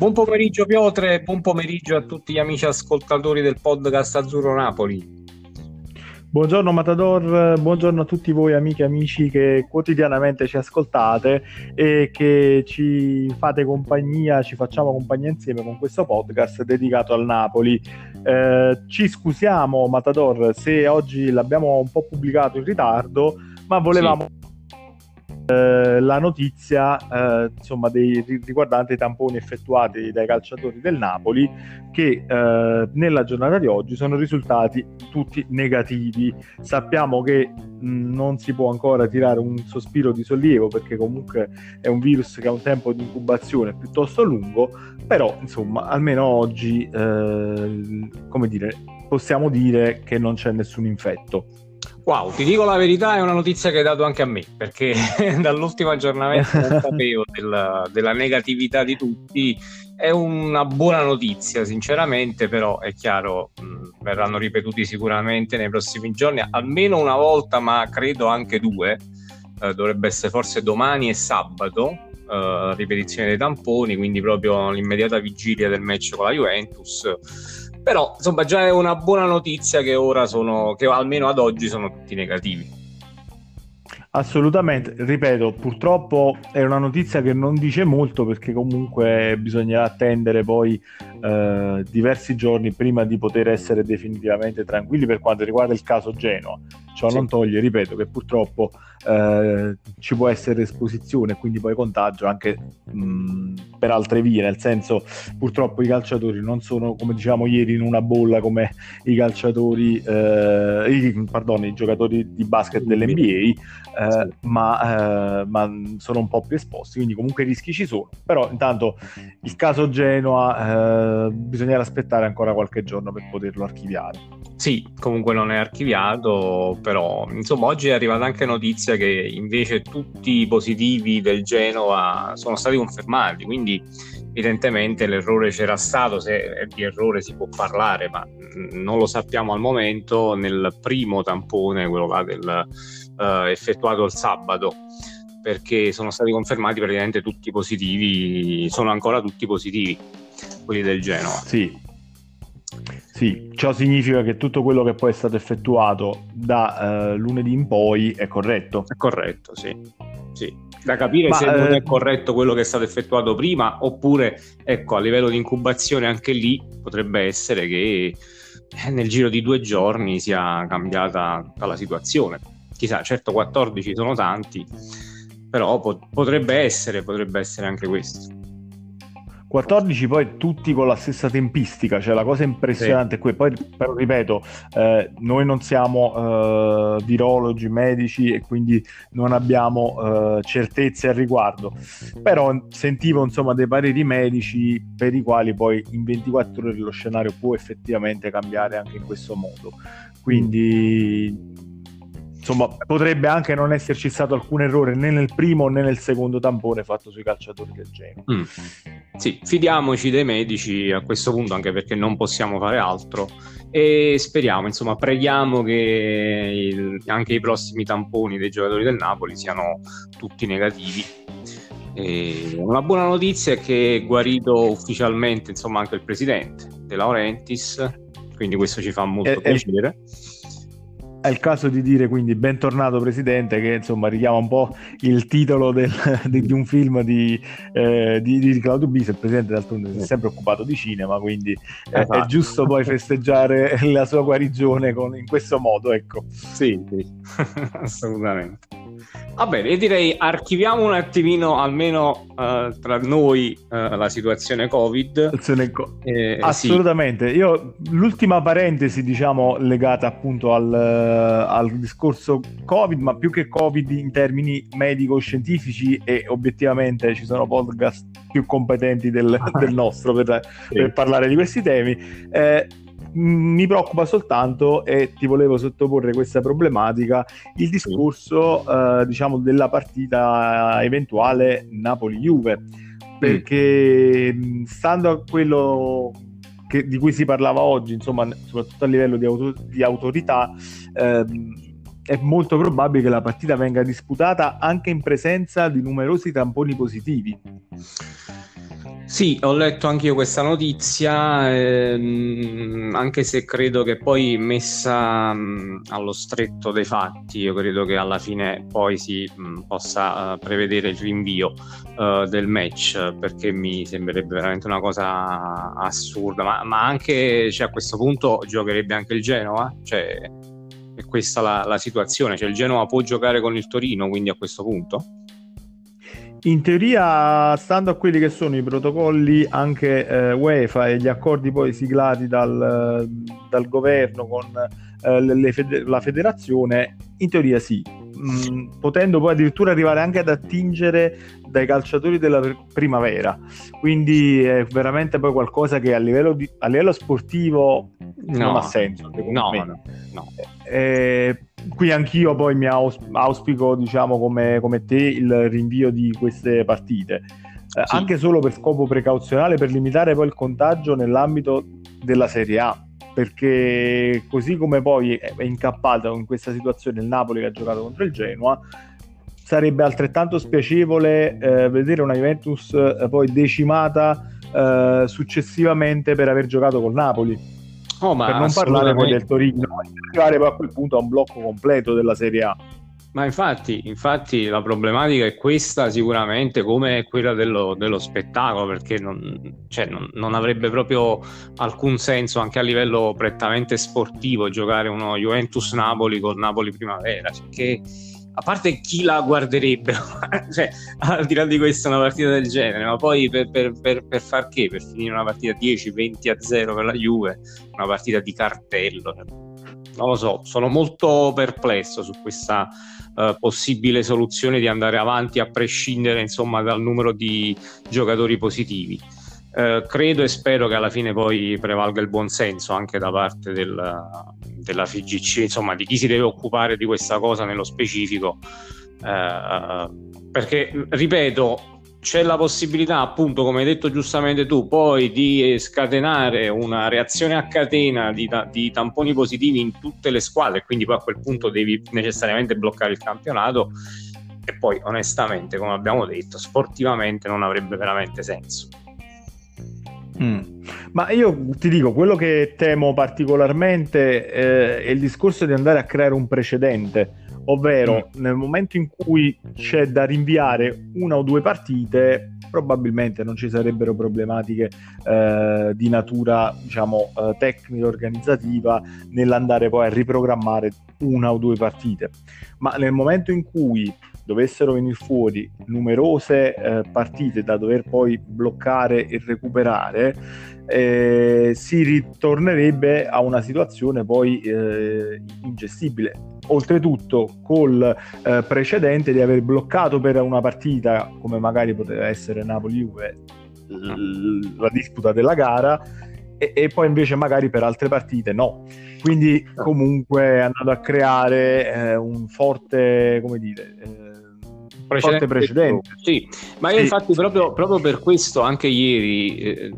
Buon pomeriggio Piotre, buon pomeriggio a tutti gli amici ascoltatori del podcast Azzurro Napoli. Buongiorno Matador, buongiorno a tutti voi amiche e amici che quotidianamente ci ascoltate e che ci fate compagnia, ci facciamo compagnia insieme con questo podcast dedicato al Napoli. Eh, ci scusiamo Matador se oggi l'abbiamo un po' pubblicato in ritardo, ma volevamo... Sì eh, la notizia eh, insomma, dei, riguardante i tamponi effettuati dai calciatori del Napoli che eh, nella giornata di oggi sono risultati tutti negativi. Sappiamo che mh, non si può ancora tirare un sospiro di sollievo perché comunque è un virus che ha un tempo di incubazione piuttosto lungo, però insomma almeno oggi eh, come dire, possiamo dire che non c'è nessun infetto. Wow, ti dico la verità, è una notizia che hai dato anche a me, perché dall'ultimo aggiornamento non sapevo della, della, negatività di tutti. È una buona notizia, sinceramente, però è chiaro, mh, verranno ripetuti sicuramente nei prossimi giorni, almeno una volta, ma credo anche due. Eh, dovrebbe essere forse domani e sabato, eh, ripetizione dei tamponi, quindi proprio l'immediata vigilia del match con la Juventus però, insomma, già è una buona notizia che ora sono, che almeno ad oggi sono tutti negativi. Assolutamente, ripeto, purtroppo è una notizia che non dice molto perché comunque bisognerà attendere poi eh, diversi giorni prima di poter essere definitivamente tranquilli per quanto riguarda il caso Genoa. Ciò sì. non toglie, ripeto, che purtroppo eh, ci può essere esposizione e quindi poi contagio anche mh, per altre vie, nel senso purtroppo i calciatori non sono, come diciamo ieri, in una bolla come i calciatori, eh, i, pardon, i giocatori di basket dell'NBA, eh, ma, eh, ma, sono un po' più esposti, quindi comunque i rischi ci sono. Però intanto il caso Genoa eh, bisognerà aspettare ancora qualche giorno per poterlo archiviare. Sì, comunque non è archiviato, però insomma oggi è arrivata anche notizia che invece tutti i positivi del Genova sono stati confermati, quindi evidentemente l'errore c'era stato, se di errore si può parlare, ma non lo sappiamo al momento nel primo tampone, quello là del, uh, effettuato il sabato perché sono stati confermati praticamente tutti positivi, sono ancora tutti positivi quelli del Genova. Sì, sì, ciò significa che tutto quello che poi è stato effettuato da uh, lunedì in poi è corretto. È corretto, sì. sì. Da capire Ma, se eh... non è corretto quello che è stato effettuato prima, oppure, ecco, a livello di incubazione anche lì potrebbe essere che eh, nel giro di due giorni sia cambiata la situazione. Chissà, certo 14 sono tanti, però pot- potrebbe essere, potrebbe essere anche questo. 14 poi tutti con la stessa tempistica, cioè la cosa impressionante sì. è qui, poi però ripeto, eh, noi non siamo eh, virologi, medici e quindi non abbiamo eh, certezze al riguardo, però sentivo insomma dei pareri medici per i quali poi in 24 ore lo scenario può effettivamente cambiare anche in questo modo, quindi insomma, potrebbe anche non esserci stato alcun errore né nel primo né nel secondo tampone fatto sui calciatori del Genoa. Mm. Sì, fidiamoci dei medici a questo punto, anche perché non possiamo fare altro. E speriamo, insomma, preghiamo che il, anche i prossimi tamponi dei giocatori del Napoli siano tutti negativi. E una buona notizia è che è guarito ufficialmente, insomma, anche il presidente De Laurentiis, quindi questo ci fa molto e, piacere. E è il caso di dire quindi bentornato presidente che insomma richiama un po' il titolo del, di, di, un film di, eh, di, di Claudio Bisa il presidente d'altronde si è sempre occupato di cinema quindi esatto. è, giusto poi festeggiare la sua guarigione con, in questo modo ecco sì, sì. assolutamente Va bene, io direi archiviamo un attimino, almeno uh, tra noi, uh, la situazione Covid. Co- eh, Assolutamente. Sì. Io l'ultima parentesi, diciamo, legata appunto al, uh, al, discorso Covid, ma più che Covid in termini medico-scientifici e obiettivamente ci sono podcast più competenti del, del nostro per, sì. per, parlare di questi temi. Eh, mi preoccupa soltanto e ti volevo sottoporre questa problematica il discorso eh, diciamo della partita eventuale Napoli-Juve. Perché mm. stando a quello che, di cui si parlava oggi insomma soprattutto a livello di, auto, di autorità ehm, è molto probabile che la partita venga disputata anche in presenza di numerosi tamponi positivi Sì, ho letto anch'io questa notizia, ehm, anche se credo che poi messa mh, allo stretto dei fatti, io credo che alla fine poi si mh, possa uh, prevedere il rinvio uh, del match, perché mi sembrerebbe veramente una cosa assurda, ma, ma anche cioè, a questo punto giocherebbe anche il Genoa, cioè, è questa la, la situazione, cioè il Genoa può giocare con il Torino, quindi a questo punto? In teoria, stando a quelli che sono i protocolli anche eh, UEFA e gli accordi poi siglati dal, dal governo con eh, fede- la federazione, in teoria sì, mm, potendo poi addirittura arrivare anche ad attingere dai calciatori della primavera. Quindi è veramente poi qualcosa che a livello, di, a livello sportivo no, non ha senso. No, no, no. Eh, qui anch'io poi mi auspico, diciamo, come, come te, il rinvio di queste partite. Eh, sì. Anche solo per scopo precauzionale, per limitare poi il contagio nell'ambito della Serie A perché così come poi è incappato in questa situazione il Napoli che ha giocato contro il Genoa sarebbe altrettanto spiacevole eh, vedere una Juventus eh, poi decimata eh, successivamente per aver giocato col Napoli. Oh, per non parlare poi del Torino. Arrivare poi a quel punto a un blocco completo della Serie A ma infatti, infatti, la problematica è questa sicuramente come quella dello, dello spettacolo perché non, cioè non, non, avrebbe proprio alcun senso anche a livello prettamente sportivo giocare uno Juventus Napoli con Napoli Primavera perché a parte chi la guarderebbe cioè, al di là di questa una partita del genere ma poi per, per, per, per far che? per finire una partita 10-20 a 0 per la Juve una partita di cartello non lo so, sono molto perplesso su questa uh, possibile soluzione di andare avanti a prescindere insomma, dal numero di giocatori positivi. Uh, credo e spero che alla fine poi prevalga il buonsenso anche da parte del, della FIGC, insomma di chi si deve occupare di questa cosa nello specifico, uh, perché ripeto, c'è la possibilità, appunto, come hai detto giustamente tu, poi di scatenare una reazione a catena di, di, tamponi positivi in tutte le squadre, quindi poi a quel punto devi necessariamente bloccare il campionato. E poi, onestamente, come abbiamo detto, sportivamente non avrebbe veramente senso. Mm. Ma io ti dico, quello che temo particolarmente eh, è il discorso di andare a creare un precedente ovvero mm. nel momento in cui c'è da rinviare una o due partite probabilmente non ci sarebbero problematiche eh, di natura diciamo eh, tecnica organizzativa nell'andare poi a riprogrammare una o due partite ma nel momento in cui dovessero venire fuori numerose eh, partite da dover poi bloccare e recuperare, eh, si ritornerebbe a una situazione poi eh, ingestibile. Oltretutto col eh, precedente di aver bloccato per una partita come magari poteva essere Napoli-Juve la disputa della gara e, e, poi invece magari per altre partite no. Quindi comunque è andato a creare eh, un forte, come dire, eh, precedente. precedente. Sì, ma io sì. infatti proprio, proprio, per questo anche ieri eh,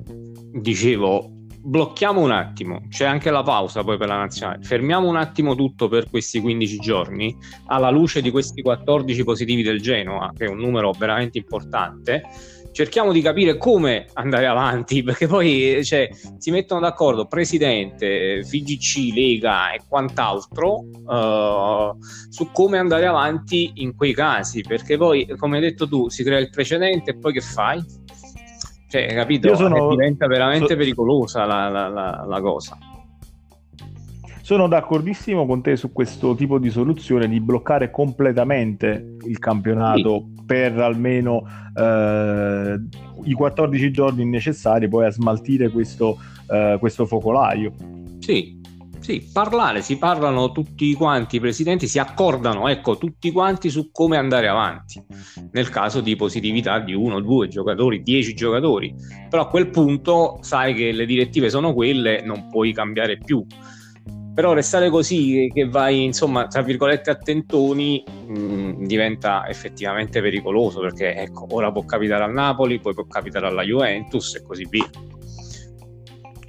dicevo blocchiamo un attimo, c'è anche la pausa poi per la nazionale, fermiamo un attimo tutto per questi 15 giorni alla luce di questi 14 positivi del Genoa, che è un numero veramente importante cerchiamo di capire come andare avanti, perché poi cioè, si mettono d'accordo presidente, FIGC, Lega e quant'altro uh, su come andare avanti in quei casi, perché poi, come hai detto tu, si crea il precedente e poi che fai? Cioè, capito? Sono... diventa veramente so... pericolosa la, la, la, la cosa. Sono d'accordissimo con te su questo tipo di soluzione di bloccare completamente il campionato sì. per almeno eh, i 14 giorni necessari poi a smaltire questo, eh, questo focolaio. Sì, sì, parlare, si parlano tutti quanti, i presidenti si accordano, ecco, tutti quanti su come andare avanti nel caso di positività di uno, due giocatori, dieci giocatori. Però a quel punto sai che le direttive sono quelle, non puoi cambiare più però restare così che vai insomma tra virgolette a tentoni mh, mm, diventa effettivamente pericoloso perché ecco ora può capitare al Napoli poi può capitare alla Juventus e così via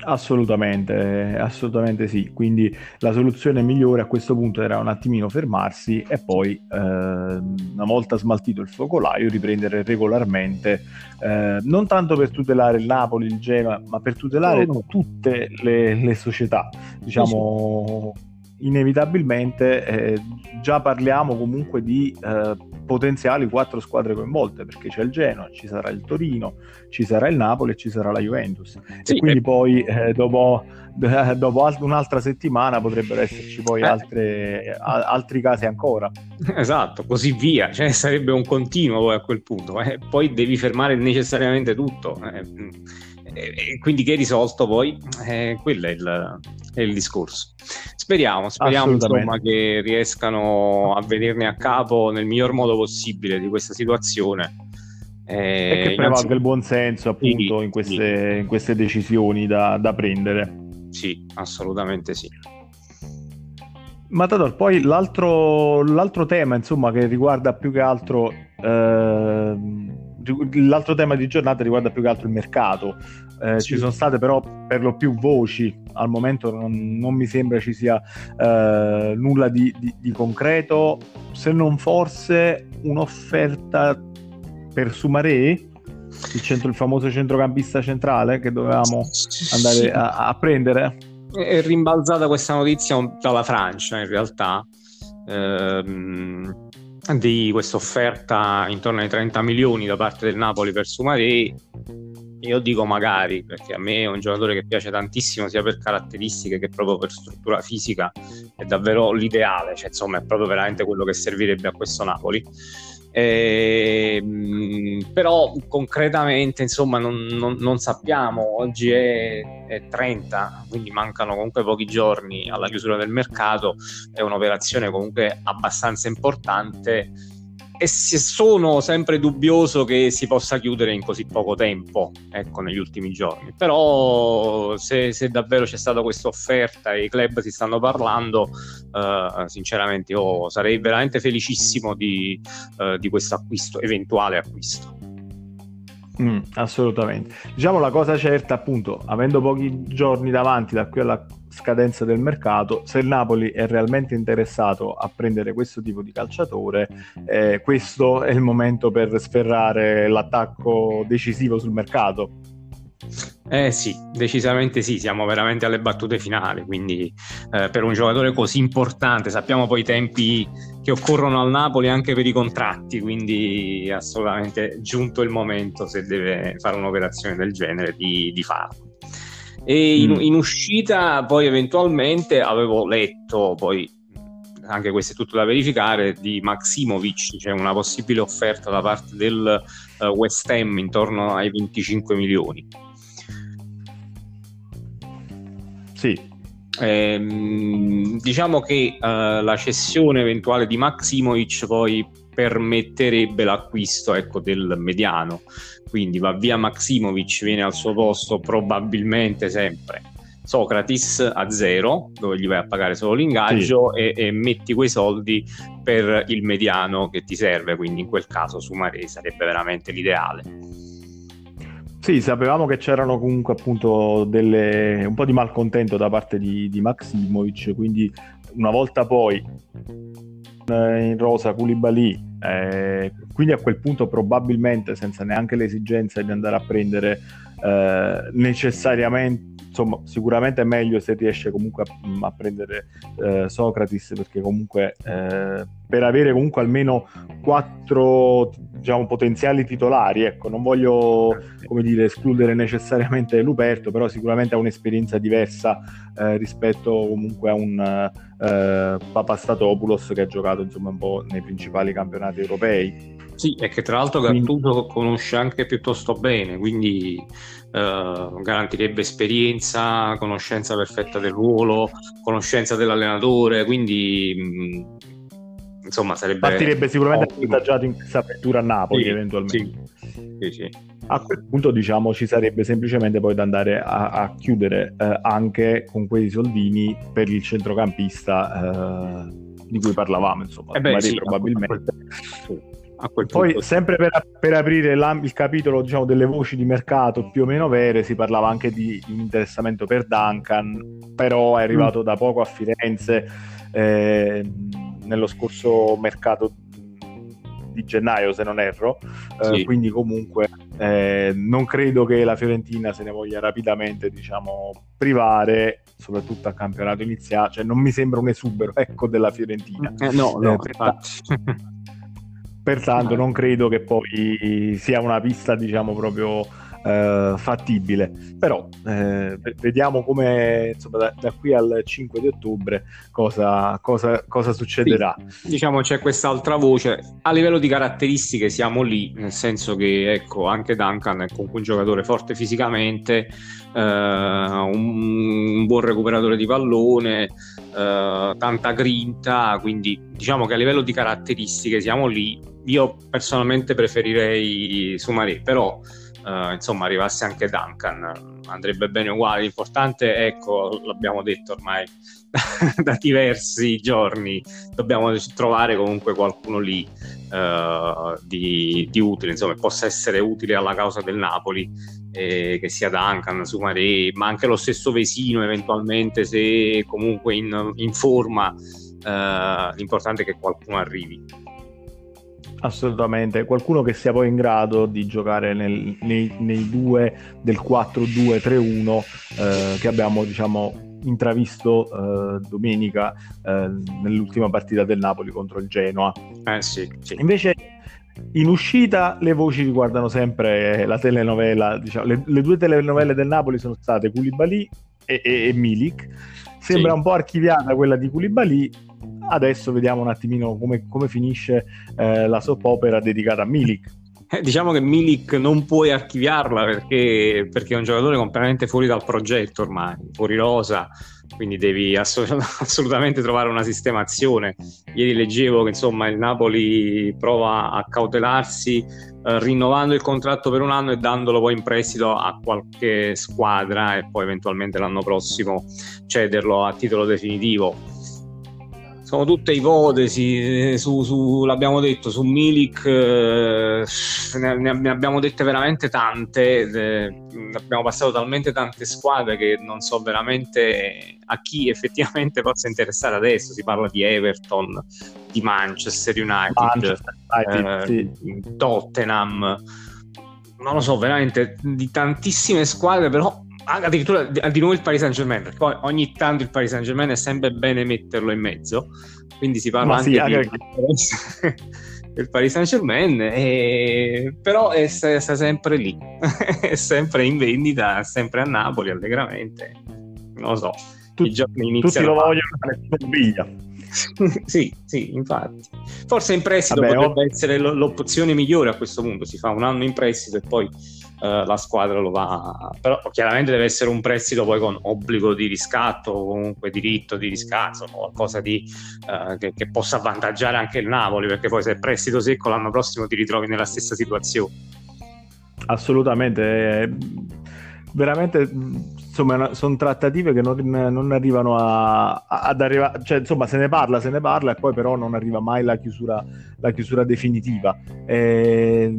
Assolutamente, assolutamente sì. Quindi la soluzione migliore a questo punto era un attimino fermarsi e poi, eh, una volta smaltito il focolaio, riprendere regolarmente, eh, non tanto per tutelare il Napoli, il Genoa, ma per tutelare tutte le, le, società. Diciamo, inevitabilmente eh, già parliamo comunque di eh, potenziali quattro squadre coinvolte perché c'è il Genoa, ci sarà il Torino, ci sarà il Napoli e ci sarà la Juventus. Sì, e quindi eh. poi eh, dopo, eh, dopo alt- un'altra settimana potrebbero esserci poi eh. altre, a- altri casi ancora. Esatto, così via, cioè, sarebbe un continuo poi a quel punto. Eh. Poi devi fermare necessariamente tutto. E quindi che hai risolto poi? quello è il, è il discorso. Speriamo, speriamo insomma, che riescano a venirne a capo nel miglior modo possibile di questa situazione. Eh, e che prevalga il buon senso appunto sì, in, queste, sì. in, queste, decisioni da, da, prendere. Sì, assolutamente sì. Matador, poi l'altro, l'altro tema insomma che riguarda più che altro eh, l'altro tema di giornata riguarda più che altro il mercato. Eh, sì. Ci sono state però per lo più voci, al momento non, non mi sembra ci sia eh, nulla di, di, di, concreto, se non forse un'offerta per Sumaré, il, centro, il famoso centrocampista centrale che dovevamo andare a, a prendere. È rimbalzata questa notizia dalla Francia in realtà. Ehm, di questa offerta intorno ai 30 milioni da parte del Napoli per Sumaré. Io dico magari perché a me è un giocatore che piace tantissimo sia per caratteristiche che proprio per struttura fisica è davvero l'ideale. Cioè insomma è proprio veramente quello che servirebbe a questo Napoli eh, però concretamente insomma non, non, non sappiamo. Oggi è, è, 30 quindi mancano comunque pochi giorni alla chiusura del mercato. È un'operazione comunque abbastanza importante e sono sempre dubbioso che si possa chiudere in così poco tempo, ecco, negli ultimi giorni. Però se, se davvero c'è stata questa offerta e i club si stanno parlando, uh, sinceramente io sarei veramente felicissimo di, uh, di questo acquisto, eventuale acquisto. Mm, assolutamente. Diciamo la cosa certa, appunto, avendo pochi giorni davanti da qui alla scadenza del mercato, se il Napoli è realmente interessato a prendere questo tipo di calciatore, eh, questo è il momento per sferrare l'attacco decisivo sul mercato. Eh sì, decisamente sì, siamo veramente alle battute finali, quindi eh, per un giocatore così importante sappiamo poi i tempi che occorrono al Napoli anche per i contratti, quindi assolutamente giunto il momento se deve fare un'operazione del genere di, di farlo. E in, mm. in, uscita poi eventualmente avevo letto, poi anche questo è tutto da verificare, di Maximovic, c'è cioè una possibile offerta da parte del uh, West Ham intorno ai 25 milioni. Sì. Ehm, diciamo che uh, la cessione eventuale di Maximovic poi permetterebbe l'acquisto ecco, del mediano quindi va via Maximovic, viene al suo posto probabilmente sempre Socrates a zero, dove gli vai a pagare solo l'ingaggio sì. e, e, metti quei soldi per il mediano che ti serve, quindi in quel caso Sumare sarebbe veramente l'ideale. Sì, sapevamo che c'erano comunque appunto delle, un po' di malcontento da parte di, di Maximovic, quindi una volta poi eh, in rosa Koulibaly eh, quindi a quel punto probabilmente senza neanche l'esigenza di andare a prendere eh, necessariamente, insomma sicuramente è meglio se riesce comunque a, a prendere eh, Socrates perché comunque eh, per avere comunque almeno quattro diciamo, potenziali titolari, ecco non voglio come dire escludere necessariamente Luperto, però sicuramente ha un'esperienza diversa eh, rispetto comunque a un eh, Papastatopoulos che ha giocato insomma un po' nei principali campionati europei. Sì, e che tra l'altro Gattuso conosce anche piuttosto bene, quindi eh, garantirebbe esperienza, conoscenza perfetta del ruolo, conoscenza dell'allenatore, quindi mh, insomma sarebbe partirebbe sicuramente avvantaggiato in questa apertura a Napoli sì, eventualmente. sì, sì, a quel punto diciamo ci sarebbe semplicemente poi da andare a, a chiudere eh, anche con quei soldini per il centrocampista eh, di cui parlavamo insomma eh beh, sì, probabilmente. Poi, sempre per, per aprire il capitolo diciamo, delle voci di mercato più o meno vere, si parlava anche di, interessamento per Duncan, però è arrivato mm. da poco a Firenze eh, nello scorso mercato di gennaio se non erro. Eh, sì. quindi comunque eh, non credo che la Fiorentina se ne voglia rapidamente diciamo privare soprattutto a campionato iniziale cioè non mi sembra un esubero ecco della Fiorentina. Eh, no, no, per pertanto non credo che poi sia una pista diciamo proprio eh, fattibile. Però eh, vediamo come insomma, da, da, qui al 5 di ottobre cosa, cosa, cosa succederà. Sì, diciamo c'è quest'altra voce. A livello di caratteristiche siamo lì, nel senso che ecco, anche Duncan è comunque un giocatore forte fisicamente, eh, un, un, buon recuperatore di pallone, eh, tanta grinta, quindi diciamo che a livello di caratteristiche siamo lì. Io personalmente preferirei Sumari, però uh, insomma arrivasse anche Duncan andrebbe bene uguale. L'importante ecco l'abbiamo detto ormai da diversi giorni dobbiamo trovare comunque qualcuno lì uh, di, di, utile insomma possa essere utile alla causa del Napoli eh, che sia Duncan, Sumaré ma anche lo stesso Vesino eventualmente se comunque in, in forma uh, l'importante è che qualcuno arrivi Assolutamente, qualcuno che sia poi in grado di giocare nel, nei, nei, due del 4-2-3-1 eh, che abbiamo diciamo intravisto eh, domenica eh, nell'ultima partita del Napoli contro il Genoa. Eh sì, sì. Invece in uscita le voci riguardano sempre la telenovela, diciamo, le, le due telenovele del Napoli sono state Koulibaly e, e, e Milik. Sembra sì. un po' archiviata quella di Koulibaly, Adesso vediamo un attimino come, come finisce eh, la soap opera dedicata a Milik. Eh, diciamo che Milik non puoi archiviarla perché, perché, è un giocatore completamente fuori dal progetto ormai, fuori rosa, quindi devi assolut- assolutamente trovare una sistemazione. Ieri leggevo che insomma il Napoli prova a cautelarsi eh, rinnovando il contratto per un anno e dandolo poi in prestito a qualche squadra e poi eventualmente l'anno prossimo cederlo a titolo definitivo sono tutte ipotesi eh, su, su, l'abbiamo detto su Milik eh, ne, ne, abbiamo dette veramente tante eh, abbiamo passato talmente tante squadre che non so veramente a chi effettivamente possa interessare adesso si parla di Everton di Manchester United, Manchester United eh, sì. Tottenham non lo so veramente di tantissime squadre però addirittura di nuovo il Paris Saint Germain perché poi ogni tanto il Paris Saint Germain è sempre bene metterlo in mezzo quindi si parla Ma anche sì, di del Paris Saint Germain e... però è, sta, sempre lì è sempre in vendita è sempre a Napoli allegramente non lo so tu, i giorni iniziano tutti lo vogliono via sì, sì, infatti. Forse in prestito Vabbè, potrebbe oh. essere l'opzione migliore a questo punto. Si fa un anno in prestito e poi uh, la squadra lo va. Però chiaramente deve essere un prestito poi con obbligo di riscatto o comunque diritto di riscatto, qualcosa di, uh, che, che, possa avvantaggiare anche il Napoli, perché poi se è prestito secco l'anno prossimo ti ritrovi nella stessa situazione. Assolutamente. Veramente insomma, sono trattative che non, non arrivano a, ad arrivare, cioè insomma se ne parla, se ne parla e poi però non arriva mai la chiusura, la chiusura definitiva. E,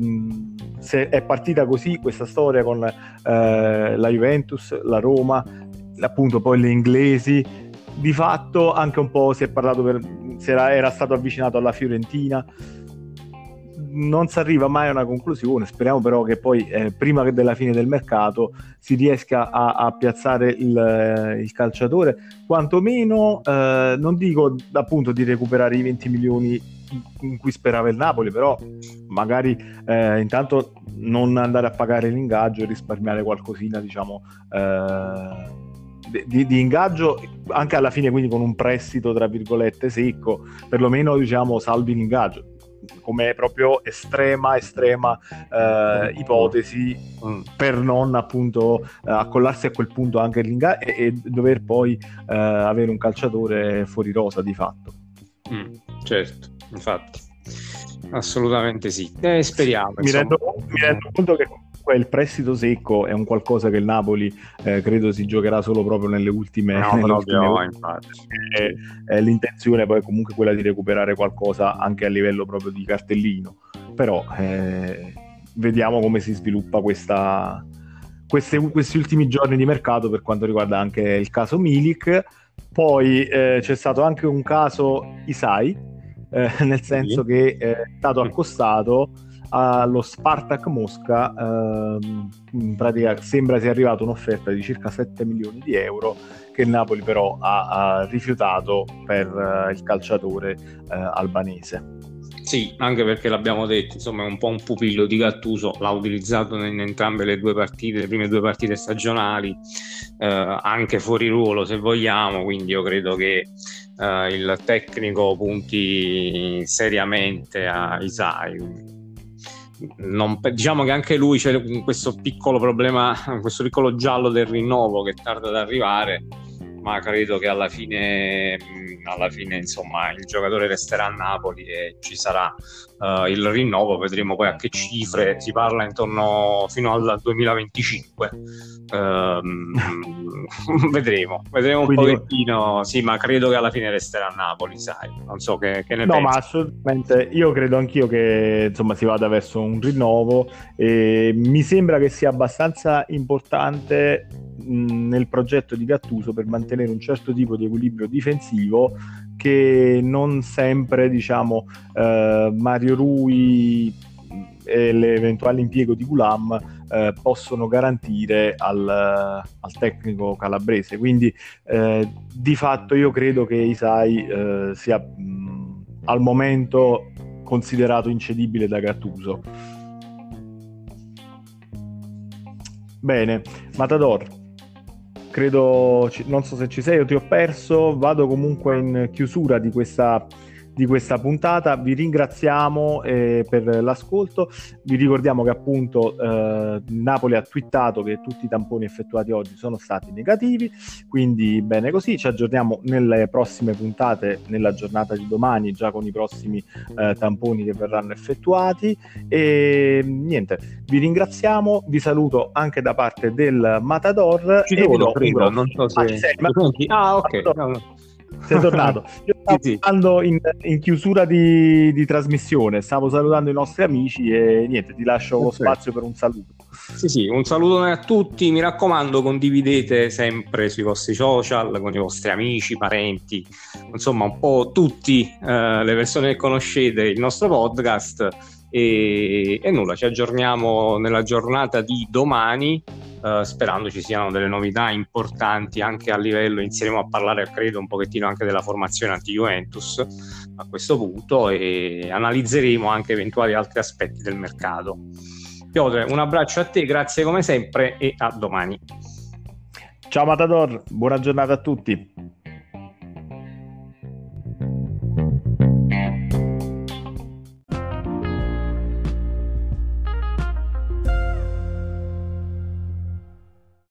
se è partita così questa storia con eh, la Juventus, la Roma, appunto poi le inglesi, di fatto anche un po' si è parlato per, si era, era stato avvicinato alla Fiorentina non si arriva mai a una conclusione. Speriamo però che poi, eh, prima della fine del mercato, si riesca a, a piazzare il, il, calciatore. Quantomeno, eh, non dico appunto di recuperare i 20 milioni in cui sperava il Napoli, però magari eh, intanto non andare a pagare l'ingaggio e risparmiare qualcosina, diciamo. Eh, di, di, ingaggio anche alla fine quindi con un prestito tra virgolette secco perlomeno diciamo salvi l'ingaggio come proprio estrema, estrema eh, ipotesi mm. per non appunto eh, accollarsi a quel punto anche l'Inga e, e dover poi eh, avere un calciatore fuori rosa di fatto. Mm, certo, infatti. Assolutamente sì. Eh, speriamo. Mi rendo, mi rendo, conto che il prestito secco è un qualcosa che il Napoli eh, credo si giocherà solo proprio nelle ultime, no, nelle ultime no, e, eh, l'intenzione poi è comunque quella di recuperare qualcosa anche a livello proprio di cartellino però eh, vediamo come si sviluppa questa, queste, questi ultimi giorni di mercato per quanto riguarda anche il caso Milik. Poi eh, c'è stato anche un caso Isai, eh, nel senso sì. che è stato accostato allo Spartak Mosca, ehm, pratica sembra sia arrivata un'offerta di circa 7 milioni di euro che il Napoli però ha, ha rifiutato per uh, il calciatore uh, albanese. Sì, anche perché l'abbiamo detto, insomma è un po' un pupillo di Gattuso, l'ha utilizzato in entrambe le due partite, le prime due partite stagionali, eh, anche fuori ruolo se vogliamo, quindi io credo che eh, il tecnico punti seriamente a Isai. Non, diciamo che anche lui c'è questo piccolo problema, questo piccolo giallo del rinnovo che tarda ad arrivare ma credo che alla fine, alla fine insomma, il giocatore resterà a Napoli e ci sarà uh, il rinnovo, vedremo poi a che cifre. Si parla intorno fino al 2025. Uh, ehm, vedremo, vedremo un Quindi... pochettino, sì, ma credo che alla fine resterà a Napoli, sai, non so che, che ne no, pensi. No, ma assolutamente, io credo anch'io che insomma si vada verso un rinnovo. E mi sembra che sia abbastanza importante nel progetto di Gattuso per mantenere un certo tipo di equilibrio difensivo che non sempre diciamo eh, Mario Rui e l'eventuale impiego di Gulam eh, possono garantire al, al, tecnico calabrese. Quindi eh, di fatto io credo che Isai eh, sia mh, al momento considerato incedibile da Gattuso. Bene Matador credo, non so se ci sei o ti ho perso, vado comunque in chiusura di questa di questa puntata. Vi ringraziamo eh, per l'ascolto. Vi ricordiamo che appunto eh, Napoli ha twittato che tutti i tamponi effettuati oggi sono stati negativi, quindi bene così. Ci aggiorniamo nelle prossime puntate, nella giornata di domani, già con i prossimi eh, tamponi che verranno effettuati. E niente, vi ringraziamo, vi saluto anche da parte del Matador. Ci do, credo, non so se... Ah ok. No, no sei tornato. Io stavo sì, sì. In, in, chiusura di, di, trasmissione, stavo salutando i nostri amici e niente, ti lascio lo spazio per un saluto. Sì, sì, un saluto a tutti, mi raccomando condividete sempre sui vostri social, con i vostri amici, parenti, insomma un po' tutti eh, le persone che conoscete il nostro podcast e, e nulla, ci aggiorniamo nella giornata di domani Uh, sperando ci siano delle novità importanti anche a livello, inizieremo a parlare credo un pochettino anche della formazione anti-Juventus a questo punto e analizzeremo anche eventuali altri aspetti del mercato. Piotr, un abbraccio a te, grazie come sempre e a domani. Ciao Matador, buona giornata a tutti.